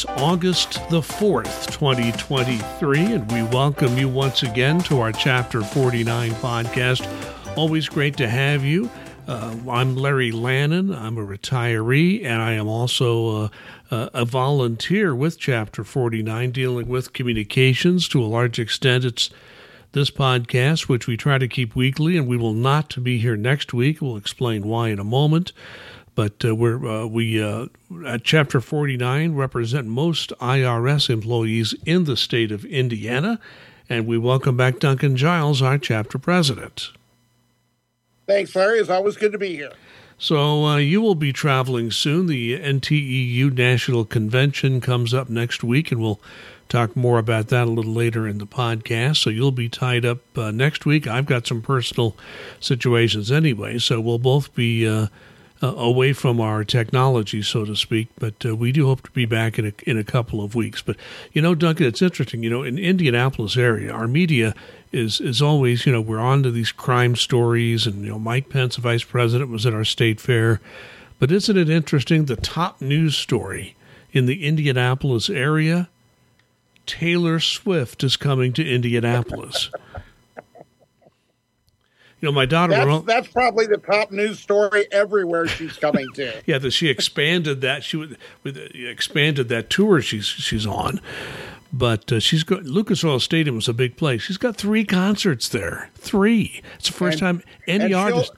is August the 4th, 2023, and we welcome you once again to our Chapter 49 podcast. Always great to have you. Uh, I'm Larry Lannan. I'm a retiree, and I am also a volunteer with Chapter 49, dealing with communications. To a large extent, it's this podcast, which we try to keep weekly, and we will not be here next week. We'll explain why in a moment. But uh, we're uh, we uh, at Chapter 49 represent most IRS employees in the state of Indiana, and we welcome back Duncan Giles, our chapter president. Thanks, Larry. It's always good to be here. So uh, you will be traveling soon. The NTEU National Convention comes up next week, and we'll talk more about that a little later in the podcast. So you'll be tied up uh, next week. I've got some personal situations anyway, so we'll both be uh, uh, away from our technology, so to speak. But uh, we do hope to be back in a, in a couple of weeks. But you know, Duncan, it's interesting. You know, in Indianapolis area, our media is is always you know we're on to these crime stories, and you know Mike Pence, vice president, was at our state fair. But isn't it interesting? The top news story in the Indianapolis area: Taylor Swift is coming to Indianapolis. You know, my daughter. That's, that's, probably the top news story everywhere she's coming to. yeah, that she expanded that she with, with expanded that tour she's she's on. But uh, she's got Lucas Oil Stadium is a big place. She's got three concerts there. Three. It's the first and, time any artist.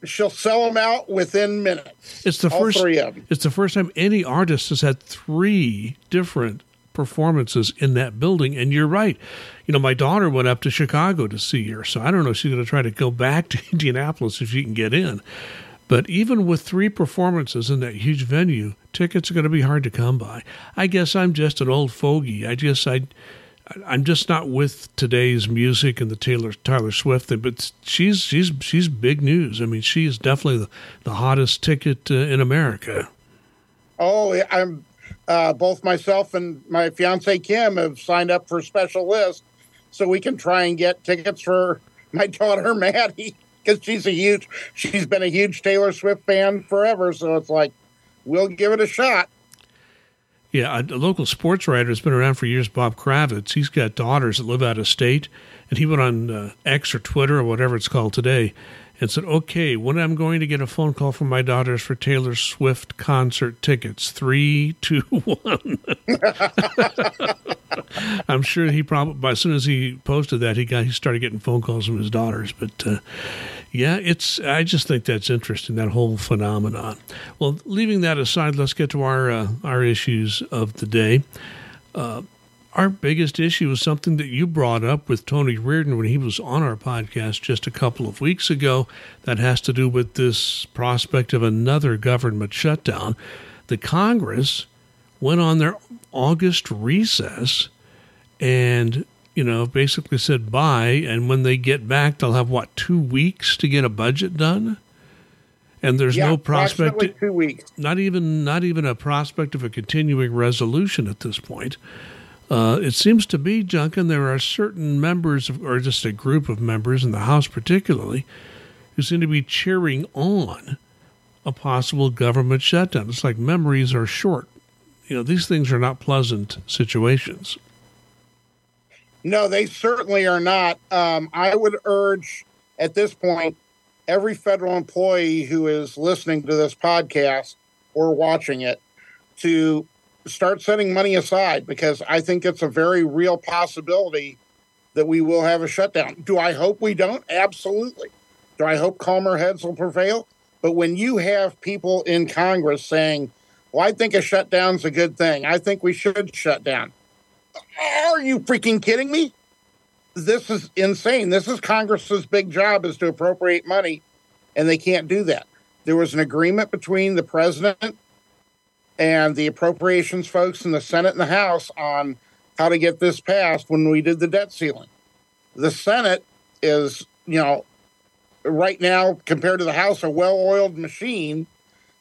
She'll, she'll sell them out within minutes. It's the first. Three of them. It's the first time any artist has had three different performances in that building. And you're right. You know, my daughter went up to Chicago to see her, so I don't know if she's going to try to go back to Indianapolis if she can get in. But even with three performances in that huge venue, tickets are going to be hard to come by. I guess I'm just an old fogey. I just I. I'm just not with today's music and the Taylor Tyler Swift thing, but she's she's she's big news. I mean, she is definitely the, the hottest ticket uh, in America. Oh, I'm uh, both myself and my fiance Kim have signed up for a special list so we can try and get tickets for my daughter Maddie because she's a huge she's been a huge Taylor Swift fan forever. So it's like we'll give it a shot. Yeah, a, local sports writer has been around for years. Bob Kravitz. He's got daughters that live out of state, and he went on uh, X or Twitter or whatever it's called today, and said, okay, when I'm going to get a phone call from my daughters for Taylor Swift concert tickets, three, two, one. I'm sure he probably, as soon as he posted that, he got, he started getting phone calls from his daughters. But uh, yeah, it's, I just think that's interesting, that whole phenomenon. Well, leaving that aside, let's get to our, uh, our issues of the day. Uh, our biggest issue is something that you brought up with Tony Reardon when he was on our podcast just a couple of weeks ago. That has to do with this prospect of another government shutdown. The Congress went on their August recess and, you know, basically said bye. And when they get back, they'll have what, two weeks to get a budget done? and there's yeah, no prospect two weeks not even not even a prospect of a continuing resolution at this point uh, it seems to be, Duncan, there are certain members, of, or just a group of members in the House particularly, who seem to be cheering on a possible government shutdown. It's like memories are short. You know, these things are not pleasant situations. No, they certainly are not. Um, I would urge at this point every federal employee who is listening to this podcast or watching it to start setting money aside because I think it's a very real possibility that we will have a shutdown. Do I hope we don't? Absolutely. Do I hope calmer heads will prevail? But when you have people in Congress saying, well, I think a shutdown's a good thing, I think we should shut down. Are you freaking kidding me? This is insane. This is Congress's big job is to appropriate money, and they can't do that. There was an agreement between the president and the appropriations folks in the Senate and the House on how to get this passed when we did the debt ceiling. The Senate is, you know, right now compared to the House, a well oiled machine.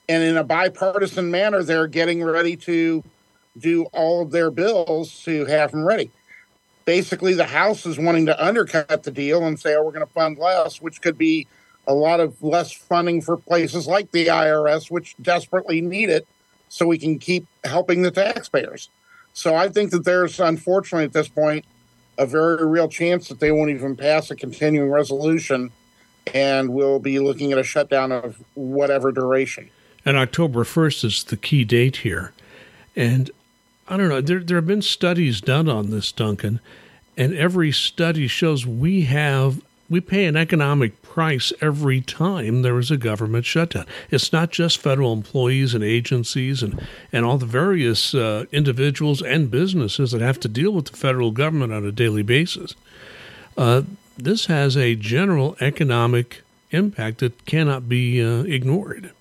And in a bipartisan manner, they're getting ready to do all of their bills to have them ready. Basically, the House is wanting to undercut the deal and say, oh, we're going to fund less, which could be a lot of less funding for places like the IRS, which desperately need it so we can keep helping the taxpayers. So I think that there's unfortunately at this point a very real chance that they won't even pass a continuing resolution and we'll be looking at a shutdown of whatever duration. And October 1st is the key date here. And I don't know, there, there have been studies done on this, Duncan, and every study shows we have we pay an economic price every time there is a government shutdown. It's not just federal employees and agencies and, and all the various uh, individuals and businesses that have to deal with the federal government on a daily basis. Uh, this has a general economic impact that cannot be uh, ignored.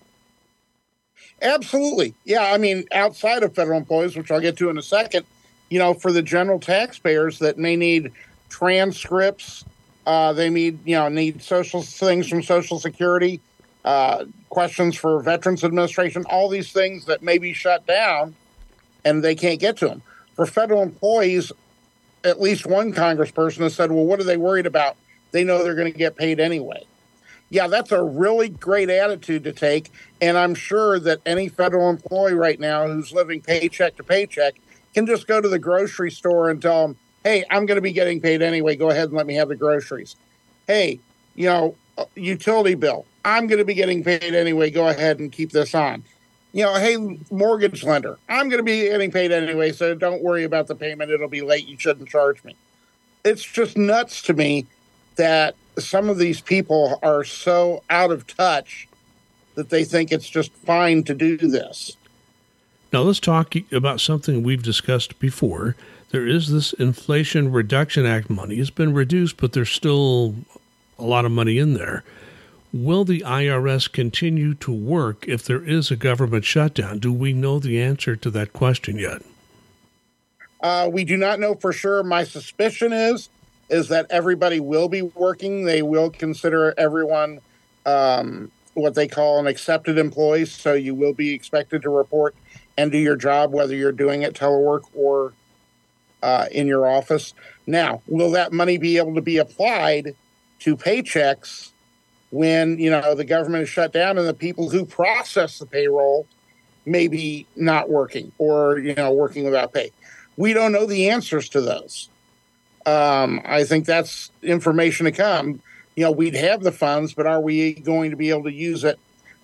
Absolutely. Yeah. I mean, outside of federal employees, which I'll get to in a second, you know, for the general taxpayers that may need transcripts, uh, they need, you know, need social things from Social Security, uh, questions for Veterans Administration, all these things that may be shut down and they can't get to them. For federal employees, at least one congressperson has said, well, what are they worried about? They know they're going to get paid anyway. Yeah, that's a really great attitude to take. And I'm sure that any federal employee right now who's living paycheck to paycheck can just go to the grocery store and tell them, hey, I'm going to be getting paid anyway. Go ahead and let me have the groceries. Hey, you know, uh, utility bill. I'm going to be getting paid anyway. Go ahead and keep this on you know, hey, mortgage lender, I'm going to be getting paid anyway, so don't worry about the payment. It'll be late. You shouldn't charge me. It's just nuts to me that some of these people are so out of touch that they think it's just fine to do this. Now, let's talk about something we've discussed before. There is this Inflation Reduction Act money. It's been reduced, but there's still a lot of money in there. Will the IRS continue to work if there is a government shutdown? Do we know the answer to that question yet? Uh, we do not know for sure. My suspicion is is that everybody will be working. They will consider everyone um, what they call an accepted employee. So you will be expected to report and do your job, whether you're doing it telework or uh, in your office. Now, will that money be able to be applied to paychecks when you know the government is shut down and the people who process the payroll maybe not working or you know working without pay? We don't know the answers to those. Um, i think that's information to come. You know we'd have the funds but are we going to be able to use it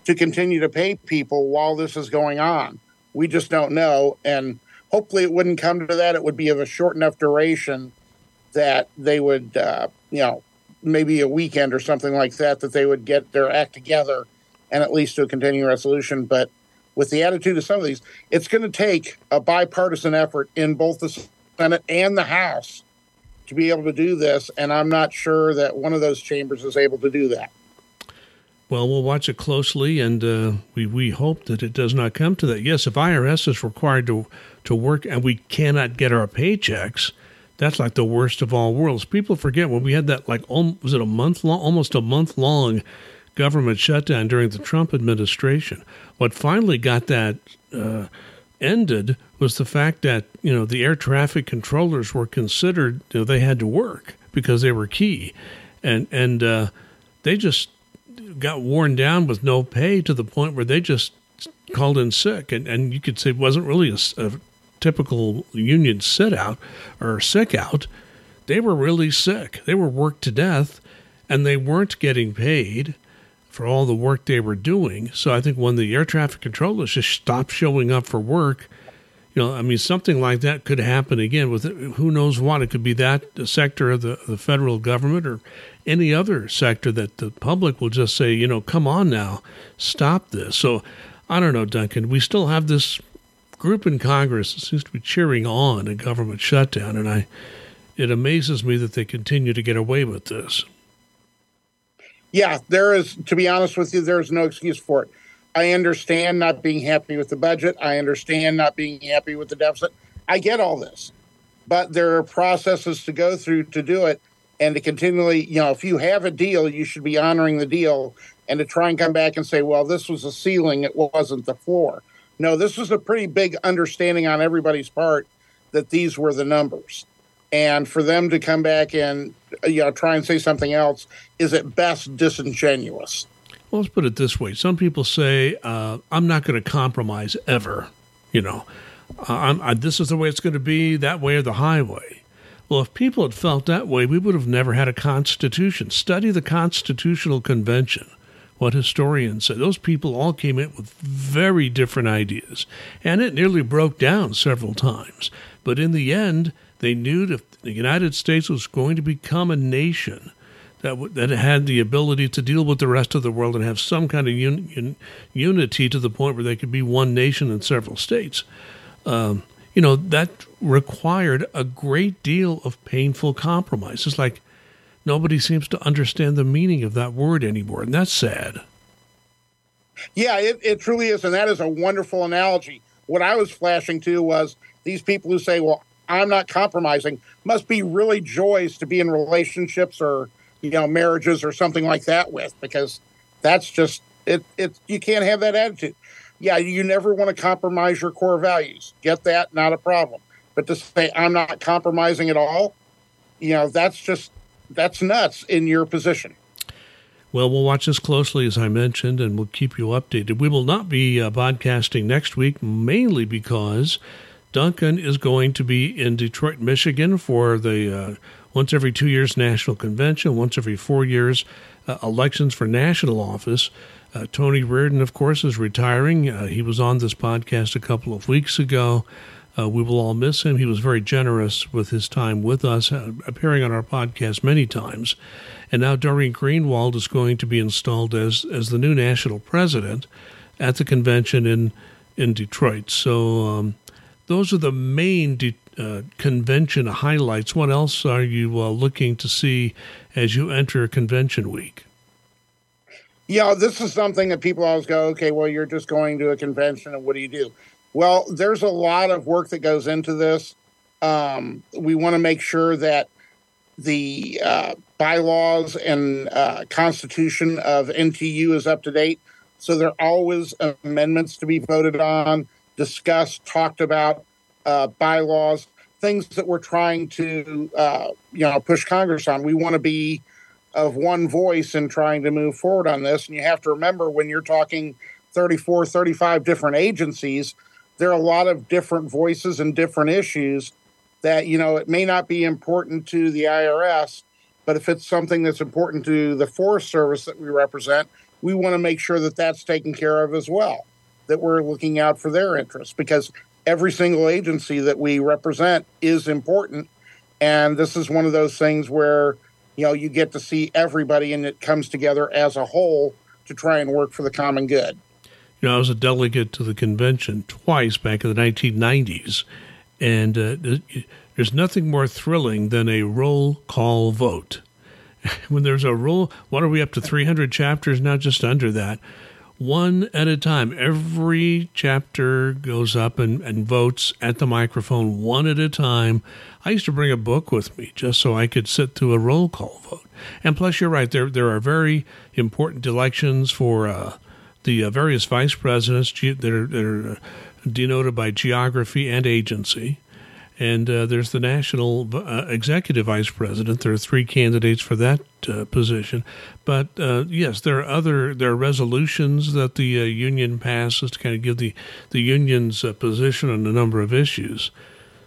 to continue to pay people while this is going on? We just don't know and hopefully it wouldn't come to that it would be of a short enough duration that they would uh, you know maybe a weekend or something like that that they would get their act together and at least to a continuing resolution. But with the attitude of some of these, it's going to take a bipartisan effort in both the Senate and the House to be able to do this. And I'm not sure that one of those chambers is able to do that. Well, we'll watch it closely, and uh, we we hope that it does not come to that. Yes, if IRS is required to to work and we cannot get our paychecks, that's like the worst of all worlds. People forget when we had that like was it a month long, almost a month long government shutdown during the Trump administration. What finally got that uh, ended was the fact that you know the air traffic controllers were considered you know, they had to work because they were key, and and uh, they just got worn down with no pay to the point where they just called in sick, and and you could say it wasn't really a, a typical union sit out or sick out. They were really sick. They were worked to death and they weren't getting paid for all the work they were doing. So I think when the air traffic controllers just stopped showing up for work, you know, I mean, something like that could happen again with who knows what. It could be that sector of the, the federal government or any other sector that the public will just say, you know, come on now, stop this. So I don't know, Duncan. We still have this group in Congress that seems to be cheering on a government shutdown, and I it amazes me that they continue to get away with this. Yeah, there is. To be honest with you, there is no excuse for it. I understand not being happy with the budget. I understand not being happy with the deficit. I get all this, but there are processes to go through to do it, and to continually, you know, if you have a deal, you should be honoring the deal, and to try and come back and say, well, this was a ceiling, it wasn't the floor no, this was a pretty big understanding on everybody's part that these were the numbers. And for them to come back and you know try and say something else is at best disingenuous. Well, let's put it this way: some people say uh, I'm not going to compromise ever, You know, uh, I, this is the way it's going to be, that way or the highway. Well, if people had felt that way, we would have never had a constitution. Study the Constitutional Convention. What historians say. Those people all came in with very different ideas, and it nearly broke down several times. But in the end, they knew that the United States was going to become a nation that w- that had the ability to deal with the rest of the world and have some kind of un- un- unity to the point where they could be one nation in several states. Um, you know that required a great deal of painful compromise. It's like nobody seems to understand the meaning of that word anymore, and that's sad. Yeah, it, it truly is, and that is a wonderful analogy. What I was flashing to was these people who say, "Well, I'm not compromising," must be really joys to be in relationships or you know marriages or something like that with, because that's just it. It you can't have that attitude. Yeah, you never want to compromise your core values. Get that? Not a problem. But to say I'm not compromising at all, you know, that's just that's nuts in your position. Well, we'll watch this closely, as I mentioned, and we'll keep you updated. We will not be uh, podcasting next week, mainly because Duncan is going to be in Detroit, Michigan for the uh, once every two years national convention, once every four years uh, elections for national office. Uh, Tony Reardon, of course, is retiring. Uh, he was on this podcast a couple of weeks ago. Uh, we will all miss him. He was very generous with his time with us, uh, appearing on our podcast many times. And now Doreen Greenwald is going to be installed as, as the new national president at the convention in in Detroit. So um, those are the main de- uh, convention highlights. What else are you uh, looking to see as you enter convention week? Yeah, this is something that people always go, okay, well, you're just going to a convention, and what do you do? Well, there's a lot of work that goes into this. Um, we want to make sure that the uh, bylaws and uh, constitution of NTEU is up to date. So there are always amendments to be voted on, discussed, talked about, uh, bylaws, things that we're trying to, uh, you know, push Congress on. We want to be of one voice in trying to move forward on this. And you have to remember when you're talking 34, 35 different agencies, there are a lot of different voices and different issues that, you know, it may not be important to the IRS, but if it's something that's important to the Forest Service that we represent, we want to make sure that that's taken care of as well, that we're looking out for their interests because every single agency that we represent is important. And this is one of those things where you know you get to see everybody and it comes together as a whole to try and work for the common good. You know i was a delegate to the convention twice back in the 1990s and uh, there's nothing more thrilling than a roll call vote. When there's a roll what are we up to 300 chapters now just under that one at a time. Every chapter goes up and, and votes at the microphone one at a time. I used to bring a book with me just so I could sit through a roll call vote. And plus, you're right, there, there are very important elections for uh, the uh, various vice presidents that are, that are denoted by geography and agency. And uh, there's the national uh, executive vice president. There are three candidates for that uh, position. But uh, yes, there are other there are resolutions that the uh, union passes to kind of give the the union's uh, position on a number of issues.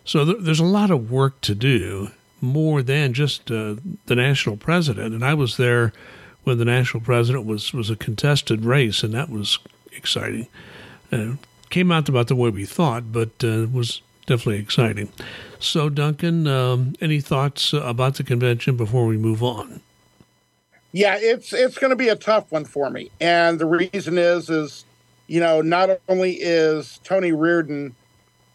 So th- there's a lot of work to do, more than just the national president. And I was there when the national president was was a contested race, and that was exciting. came out about the way we thought, but was definitely exciting. So, Duncan, um, any thoughts about the convention before we move on? Yeah, it's it's going to be a tough one for me, and the reason is is you know not only is Tony Reardon,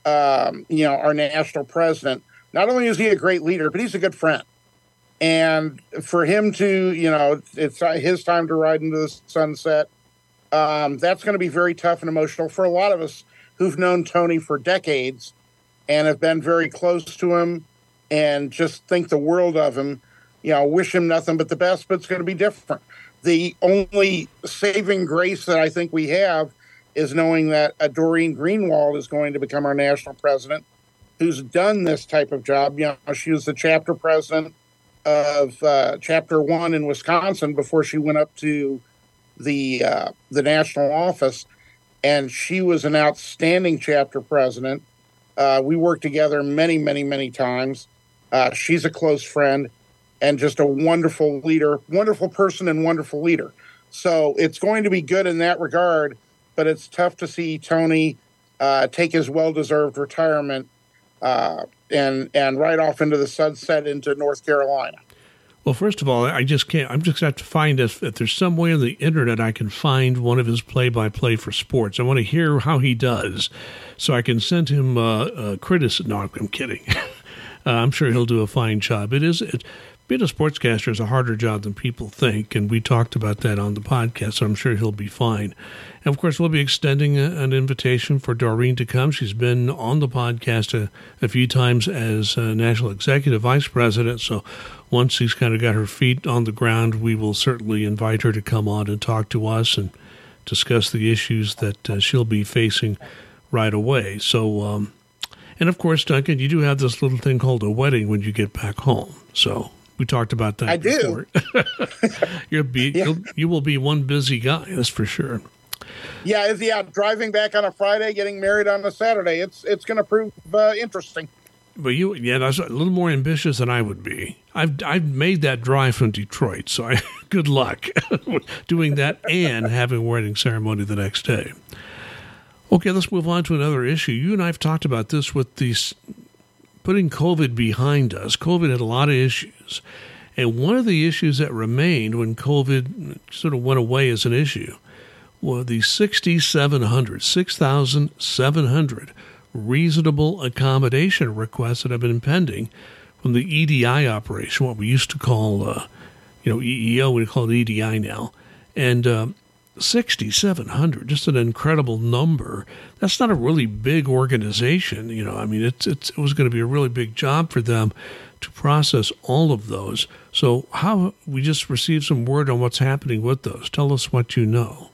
um, you know, our national president, not only is he a great leader, but he's a good friend. And for him to, you know, it's his time to ride into the sunset. Um, that's going to be very tough and emotional for a lot of us who've known Tony for decades and have been very close to him and just think the world of him. You know, wish him nothing but the best, but it's going to be different. The only saving grace that I think we have is knowing that a Doreen Greenwald is going to become our national president, who's done this type of job. You know, she was the chapter president of uh, Chapter One in Wisconsin before she went up to the uh, the national office, and she was an outstanding chapter president. Uh, we worked together many, many, many times. Uh, she's a close friend and just a wonderful leader, wonderful person, and wonderful leader. So it's going to be good in that regard, but it's tough to see Tony uh, take his well-deserved retirement uh, and and right off into the sunset into North Carolina. Well, first of all, I just can't. I'm just going to have to find if, if there's some way on the internet I can find one of his play-by-play for sports. I want to hear how he does, so I can send him uh, a criticism. No, I'm kidding. uh, I'm sure he'll do a fine job. It is it, being a sportscaster is a harder job than people think, and we talked about that on the podcast. So I'm sure he'll be fine. And of course, we'll be extending a, an invitation for Doreen to come. She's been on the podcast a, a few times as national executive vice president. So once she's kind of got her feet on the ground, we will certainly invite her to come on and talk to us and discuss the issues that uh, she'll be facing right away. So, um, and of course, Duncan, you do have this little thing called a wedding when you get back home. So we talked about that. I before. do. You'll be yeah. you'll, you will be one busy guy. That's for sure. Yeah, is yeah driving back on a Friday, getting married on a Saturday. It's it's going to prove uh, interesting. But you, yeah, that's a little more ambitious than I would be. I've I've made that drive from Detroit, so I good luck doing that and having a wedding ceremony the next day. Okay, let's move on to another issue. You and I have talked about this with these putting COVID behind us. COVID had a lot of issues, and one of the issues that remained when COVID sort of went away as an issue were the 6,700, 6,700 reasonable accommodation requests that have been pending from the EDI operation, what we used to call, uh, you know, EEO, we call it EDI now. And uh, 6,700, just an incredible number. That's not a really big organization. You know, I mean, it's, it's, it was going to be a really big job for them to process all of those. So, how we just received some word on what's happening with those. Tell us what you know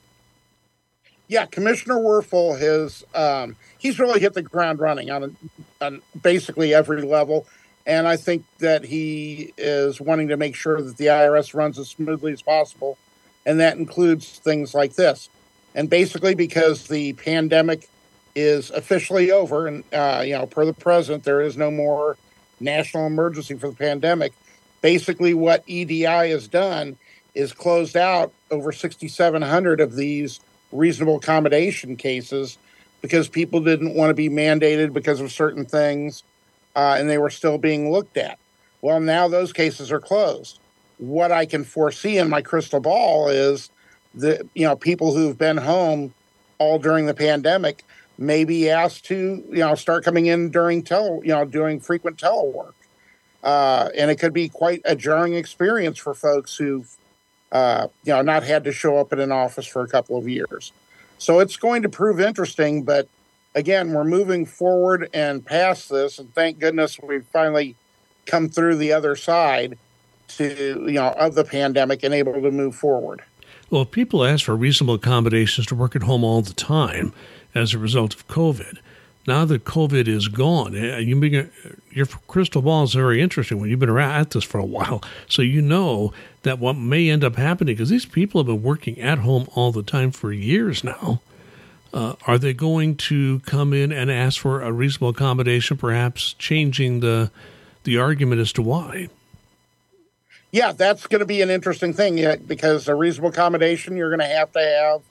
yeah, Commissioner Werfel has um, he's really hit the ground running on, on basically every level, and I think that he is wanting to make sure that the IRS runs as smoothly as possible, and that includes things like this. And basically, because the pandemic is officially over, and uh, you know, per the president, there is no more national emergency for the pandemic. Basically, what EDI has done is closed out over 6,700 of these reasonable accommodation cases because people didn't want to be mandated because of certain things uh, and they were still being looked at. Well, now those cases are closed. What I can foresee in my crystal ball is that, you know, people who've been home all during the pandemic may be asked to, you know, start coming in during tele, you know, doing frequent telework. Uh, and it could be quite a jarring experience for folks who've uh, you know, not had to show up in an office for a couple of years. So it's going to prove interesting, but again, we're moving forward and past this, and thank goodness we've finally come through the other side to you know of the pandemic and able to move forward. Well, people ask for reasonable accommodations to work at home all the time as a result of COVID now that COVID is gone, eh, you your crystal ball is very interesting when you've been around at this for a while. So you know that what may end up happening, because these people have been working at home all the time for years now, uh, are they going to come in and ask for a reasonable accommodation, perhaps changing the the argument as to why? Yeah, that's going to be an interesting thing because a reasonable accommodation, you're going to have to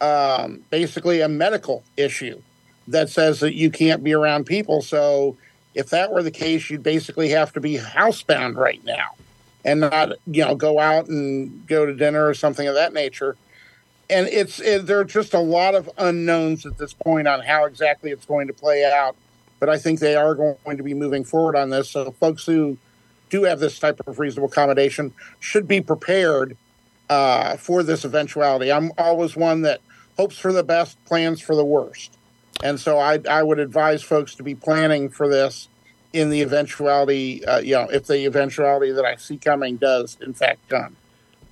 have um, basically a medical issue that says that you can't be around people. So if that were the case, you'd basically have to be housebound right now and not, you know, go out and go to dinner or something of that nature. And it's it, there are just a lot of unknowns at this point on how exactly it's going to play out. But I think they are going to be moving forward on this. So folks who do have this type of reasonable accommodation should be prepared uh, for this eventuality. I'm always one that hopes for the best, plans for the worst. And so I, I would advise folks to be planning for this in the eventuality, uh, you know, if the eventuality that I see coming does in fact come.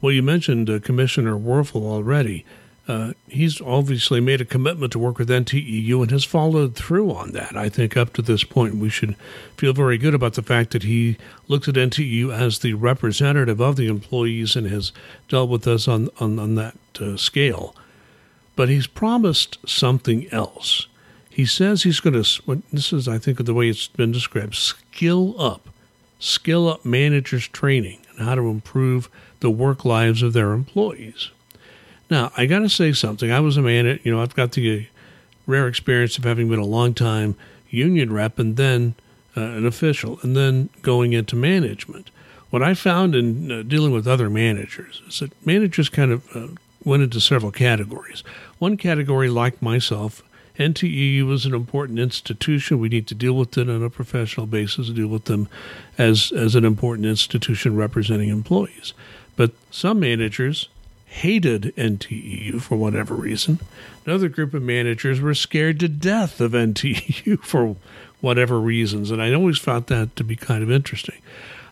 Well, you mentioned uh, Commissioner Werfel already. Uh, he's obviously made a commitment to work with NTEU and has followed through on that. I think up to this point, we should feel very good about the fact that he looks at NTEU as the representative of the employees and has dealt with us on, on, on that uh, scale. but he's promised something else. He says he's going to, this is, I think, the way it's been described, skill up, skill up managers' training and how to improve the work lives of their employees. Now, I got to say something. I was a man, you know, I've got the rare experience of having been a long time union rep and then uh, an official and then going into management. What I found in uh, dealing with other managers is that managers kind of uh, went into several categories. One category, like myself, NTEU is an important institution. We need to deal with it on a professional basis, deal with them as, as an important institution representing employees. But some managers hated NTEU for whatever reason. Another group of managers were scared to death of NTEU for whatever reasons. And I always found that to be kind of interesting.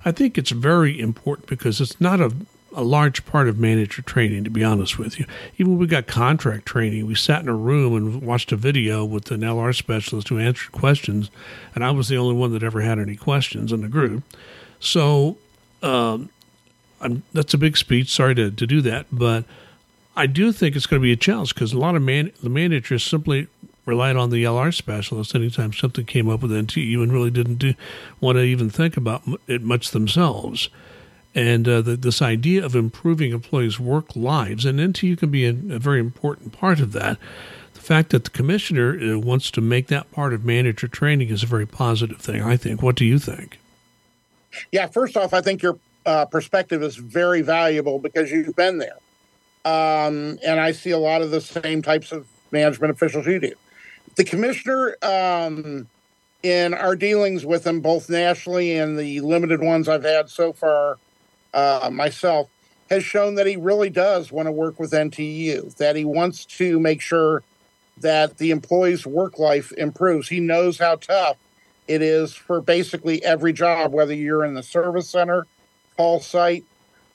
I think it's very important because it's not a, a large part of manager training, to be honest with you. Even when we got contract training, we sat in a room and watched a video with an LR specialist who answered questions, and I was the only one that ever had any questions in the group. So um, I'm, that's a big speech. Sorry to, to do that, but I do think it's going to be a challenge because a lot of man, the managers simply relied on the LR specialist anytime something came up with NTEU and really didn't do, want to even think about it much themselves. And uh, the, this idea of improving employees' work lives, and NTEU can be a, a, very important part of that. The fact that the commissioner uh, wants to make that part of manager training is a very positive thing, I think. What do you think? Yeah, first off, I think you're uh, perspective is very valuable because you've been there. Um, and I see a lot of the same types of management officials you do. The commissioner, um, in our dealings with him, both nationally and the limited ones I've had so far uh, myself, has shown that he really does want to work with NTEU, that he wants to make sure that the employee's work life improves. He knows how tough it is for basically every job, whether you're in the service center call site,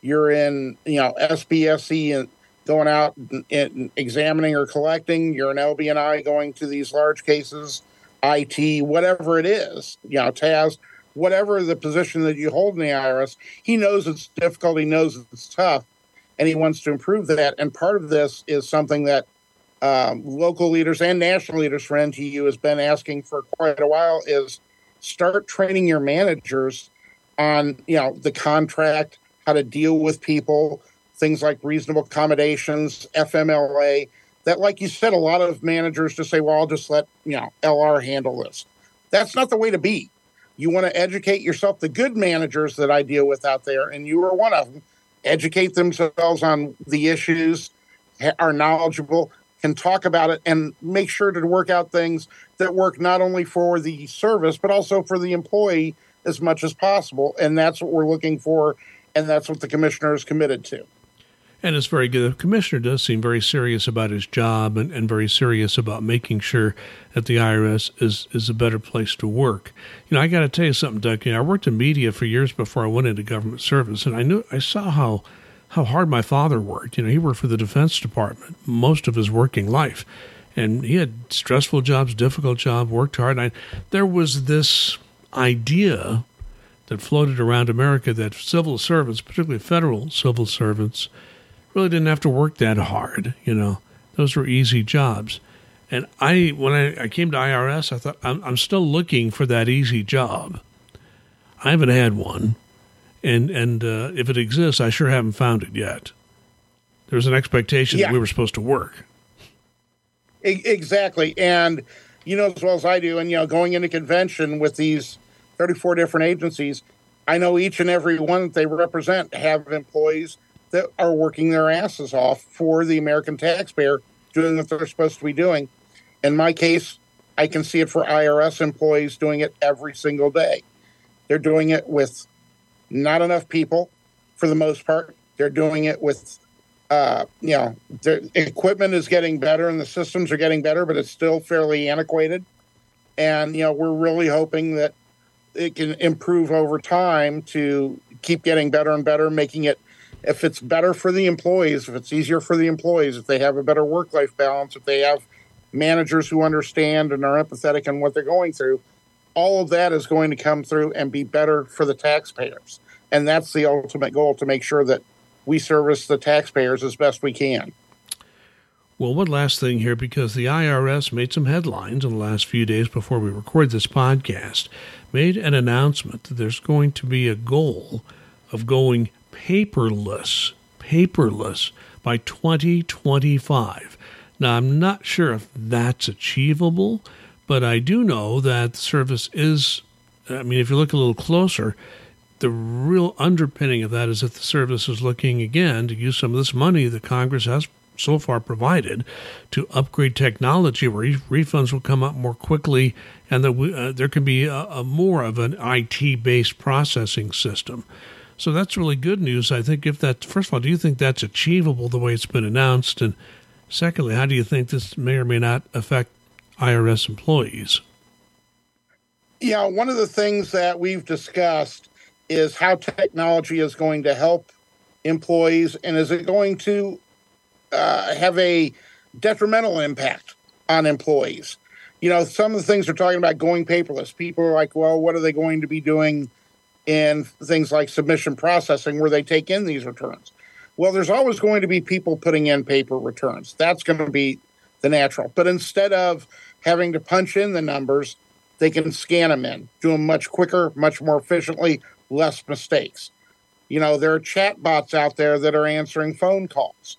you're in, you know, SB/SE and going out and, and examining or collecting, you're an LB&I going to these large cases, IT, whatever it is, you know, TAS, whatever the position that you hold in the IRS, he knows it's difficult, he knows it's tough, and he wants to improve that. And part of this is something that um, local leaders and national leaders for NTEU has been asking for quite a while is start training your managers on you know the contract, how to deal with people, things like reasonable accommodations, FMLA. That, like you said, a lot of managers just say, "Well, I'll just let you know LR handle this." That's not the way to be. You want to educate yourself. The good managers that I deal with out there, and you are one of them, educate themselves on the issues, are knowledgeable, can talk about it, and make sure to work out things that work not only for the service but also for the employee as much as possible. And that's what we're looking for. And that's what the commissioner is committed to. And it's very good. The commissioner does seem very serious about his job and, and very serious about making sure that the IRS is, is a better place to work. You know, I got to tell you something, Doug. You know, I worked in media for years before I went into government service, and I knew I saw how how hard my father worked. You know, he worked for the Defense Department most of his working life, and he had stressful jobs, difficult job, worked hard. I, there was this idea that floated around America that civil servants, particularly federal civil servants, really didn't have to work that hard. You know, those were easy jobs. And I, when I, I came to IRS, I thought I'm, I'm still looking for that easy job. I haven't had one, and and uh, if it exists, I sure haven't found it yet. There's an expectation yeah. that we were supposed to work. Exactly, and you know as well as I do, and you know, going into convention with these 34 different agencies, I know each and every one that they represent have employees that are working their asses off for the American taxpayer, doing what they're supposed to be doing. In my case, I can see it for IRS employees doing it every single day. They're doing it with not enough people for the most part. They're doing it with uh, you know, the equipment is getting better and the systems are getting better, but it's still fairly antiquated. And you know, we're really hoping that it can improve over time to keep getting better and better, making it if it's better for the employees, if it's easier for the employees, if they have a better work life balance, if they have managers who understand and are empathetic in what they're going through, all of that is going to come through and be better for the taxpayers. And that's the ultimate goal to make sure that we service the taxpayers as best we can. Well, one last thing here, because the IRS made some headlines in the last few days before we record this podcast, made an announcement that there's going to be a goal of going paperless, paperless by 2025. Now, I'm not sure if that's achievable, but I do know that the service is, I mean, if you look a little closer, the real underpinning of that is that the service is looking again to use some of this money that Congress has so far provided to upgrade technology where refunds will come up more quickly and that we, uh, there can be a, a more of an IT based processing system. So that's really good news. I think if that, first of all, do you think that's achievable the way it's been announced? And secondly, how do you think this may or may not affect IRS employees? Yeah, one of the things that we've discussed is how technology is going to help employees and is it going to uh, have a detrimental impact on employees. You know, some of the things they're talking about going paperless. People are like, well, what are they going to be doing in things like submission processing where they take in these returns? Well, there's always going to be people putting in paper returns. That's going to be the natural. But instead of having to punch in the numbers, they can scan them in, do them much quicker, much more efficiently, less mistakes. You know, there are chat bots out there that are answering phone calls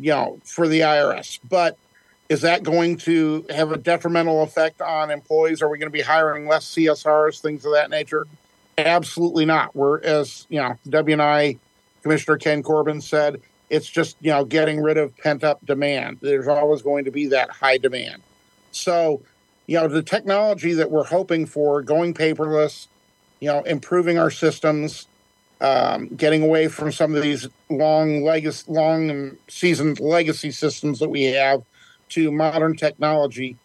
you know, for the IRS. But is that going to have a detrimental effect on employees? Are we going to be hiring less CSRs, things of that nature? Absolutely not. We're, as you know, W&I Commissioner Ken Corbin said, it's just you know getting rid of pent up demand. There's always going to be that high demand. So, you know, the technology that we're hoping for, going paperless, you know, improving our systems, um, getting away from some of these long legacy, long seasoned legacy systems that we have to modern technology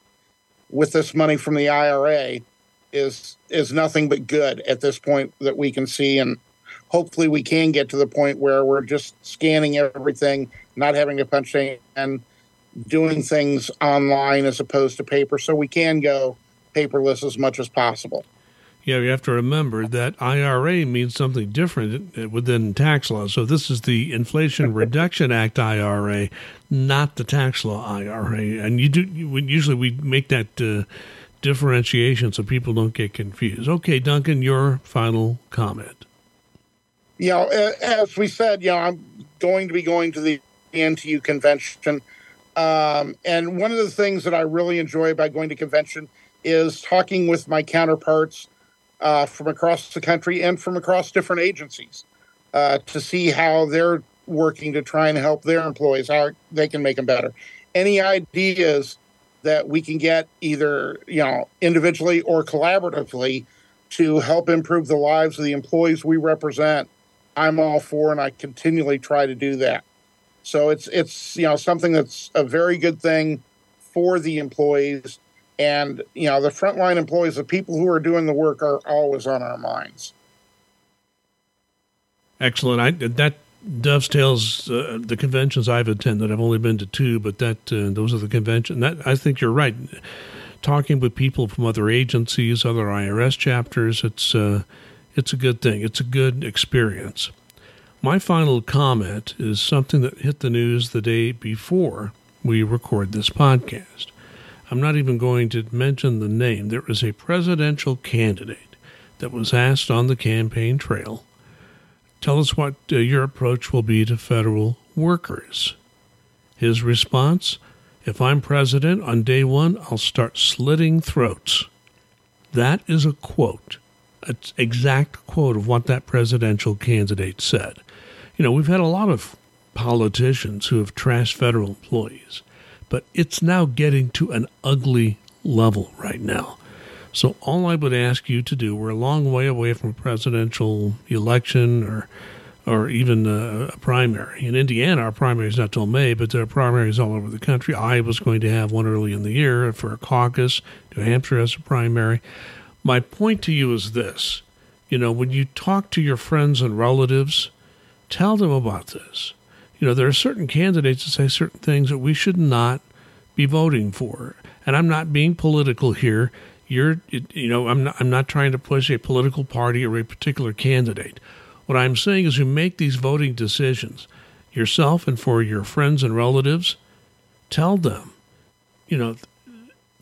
with this money from the IRA is is nothing but good at this point that we can see. And hopefully we can get to the point where we're just scanning everything not having to punch in and doing things online as opposed to paper so we can go paperless as much as possible yeah, you have to remember that IRA means something different within tax law. So this is the Inflation Reduction Act IRA, not the tax law IRA. And you do usually we make that uh, differentiation so people don't get confused. Okay, Duncan, your final comment. You know, as we said, you know, I'm going to be going to the NTEU convention. Um, and one of the things that I really enjoy about going to convention is talking with my counterparts uh, from across the country and from across different agencies uh, to see how they're working to try and help their employees, how they can make them better. Any ideas that we can get either you know individually or collaboratively to help improve the lives of the employees we represent, I'm all for, and I continually try to do that. So it's it's you know something that's a very good thing for the employees and, you know, the frontline employees, the people who are doing the work, are always on our minds. Excellent. I, that dovetails uh, the conventions I've attended. I've only been to two, but that uh, those are the conventions. That I think you're right. Talking with people from other agencies, other IRS chapters, it's uh, it's a good thing. It's a good experience. My final comment is something that hit the news the day before we record this podcast. I'm not even going to mention the name. There was a presidential candidate that was asked on the campaign trail Tell us what uh, your approach will be to federal workers. His response If I'm president on day one, I'll start slitting throats. That is a quote, an exact quote of what that presidential candidate said. You know, we've had a lot of politicians who have trashed federal employees but it's now getting to an ugly level right now. So all I would ask you to do, we're a long way away from a presidential election or or even a, primary. In Indiana, our primary is not till May, but there are primaries all over the country. Iowa's going to have one early in the year for a caucus. New Hampshire has a primary. My point to you is this: you know, when you talk to your friends and relatives, tell them about this you know, there are certain candidates that say certain things that we should not be voting for. And I'm not being political here. You're, you know, I'm not, I'm not trying to push a political party or a particular candidate. What I'm saying is, you make these voting decisions yourself and for your friends and relatives. tell them, you know,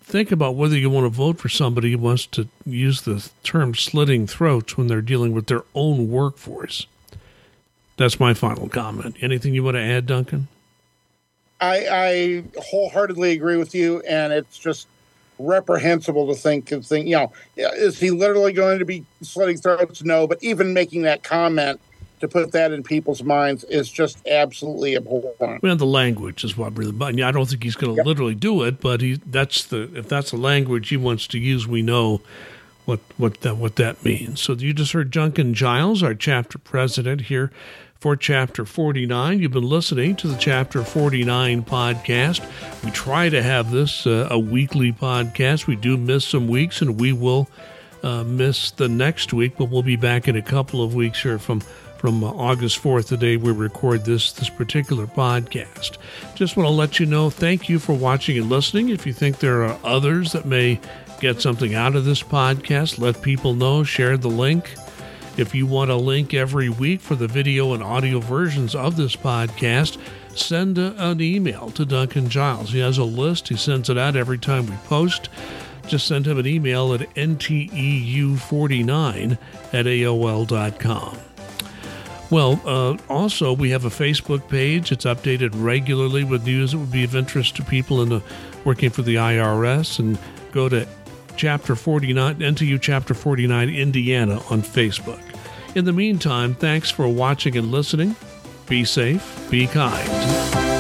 think about whether you want to vote for somebody who wants to use the term slitting throats when they're dealing with their own workforce. That's my final comment. Anything you want to add, Duncan? I, I wholeheartedly agree with you, and it's just reprehensible to think and think. You know, is he literally going to be slitting throats? No, but even making that comment to put that in people's minds is just absolutely abhorrent. Well, the language is what really. But I don't think he's going to yep. literally do it, but he that's the if that's the language he wants to use, we know what what that what that means. So you just heard Duncan Giles, our chapter president here for Chapter 49. You've been listening to the Chapter 49 podcast. We try to have this uh, a weekly podcast. We do miss some weeks, and we will uh, miss the next week, but we'll be back in a couple of weeks here from from August 4th, the day we record this this particular podcast. Just want to let you know, thank you for watching and listening. If you think there are others that may get something out of this podcast, let people know, share the link. If you want a link every week for the video and audio versions of this podcast, send an email to Duncan Giles. He has a list, he sends it out every time we post. Just send him an email at nteu49 at aol.com. Well, uh, also, we have a Facebook page. It's updated regularly with news that would be of interest to people in the, working for the IRS. And go to Chapter 49, NTEU Chapter 49 Indiana on Facebook. In the meantime, thanks for watching and listening. Be safe, be kind.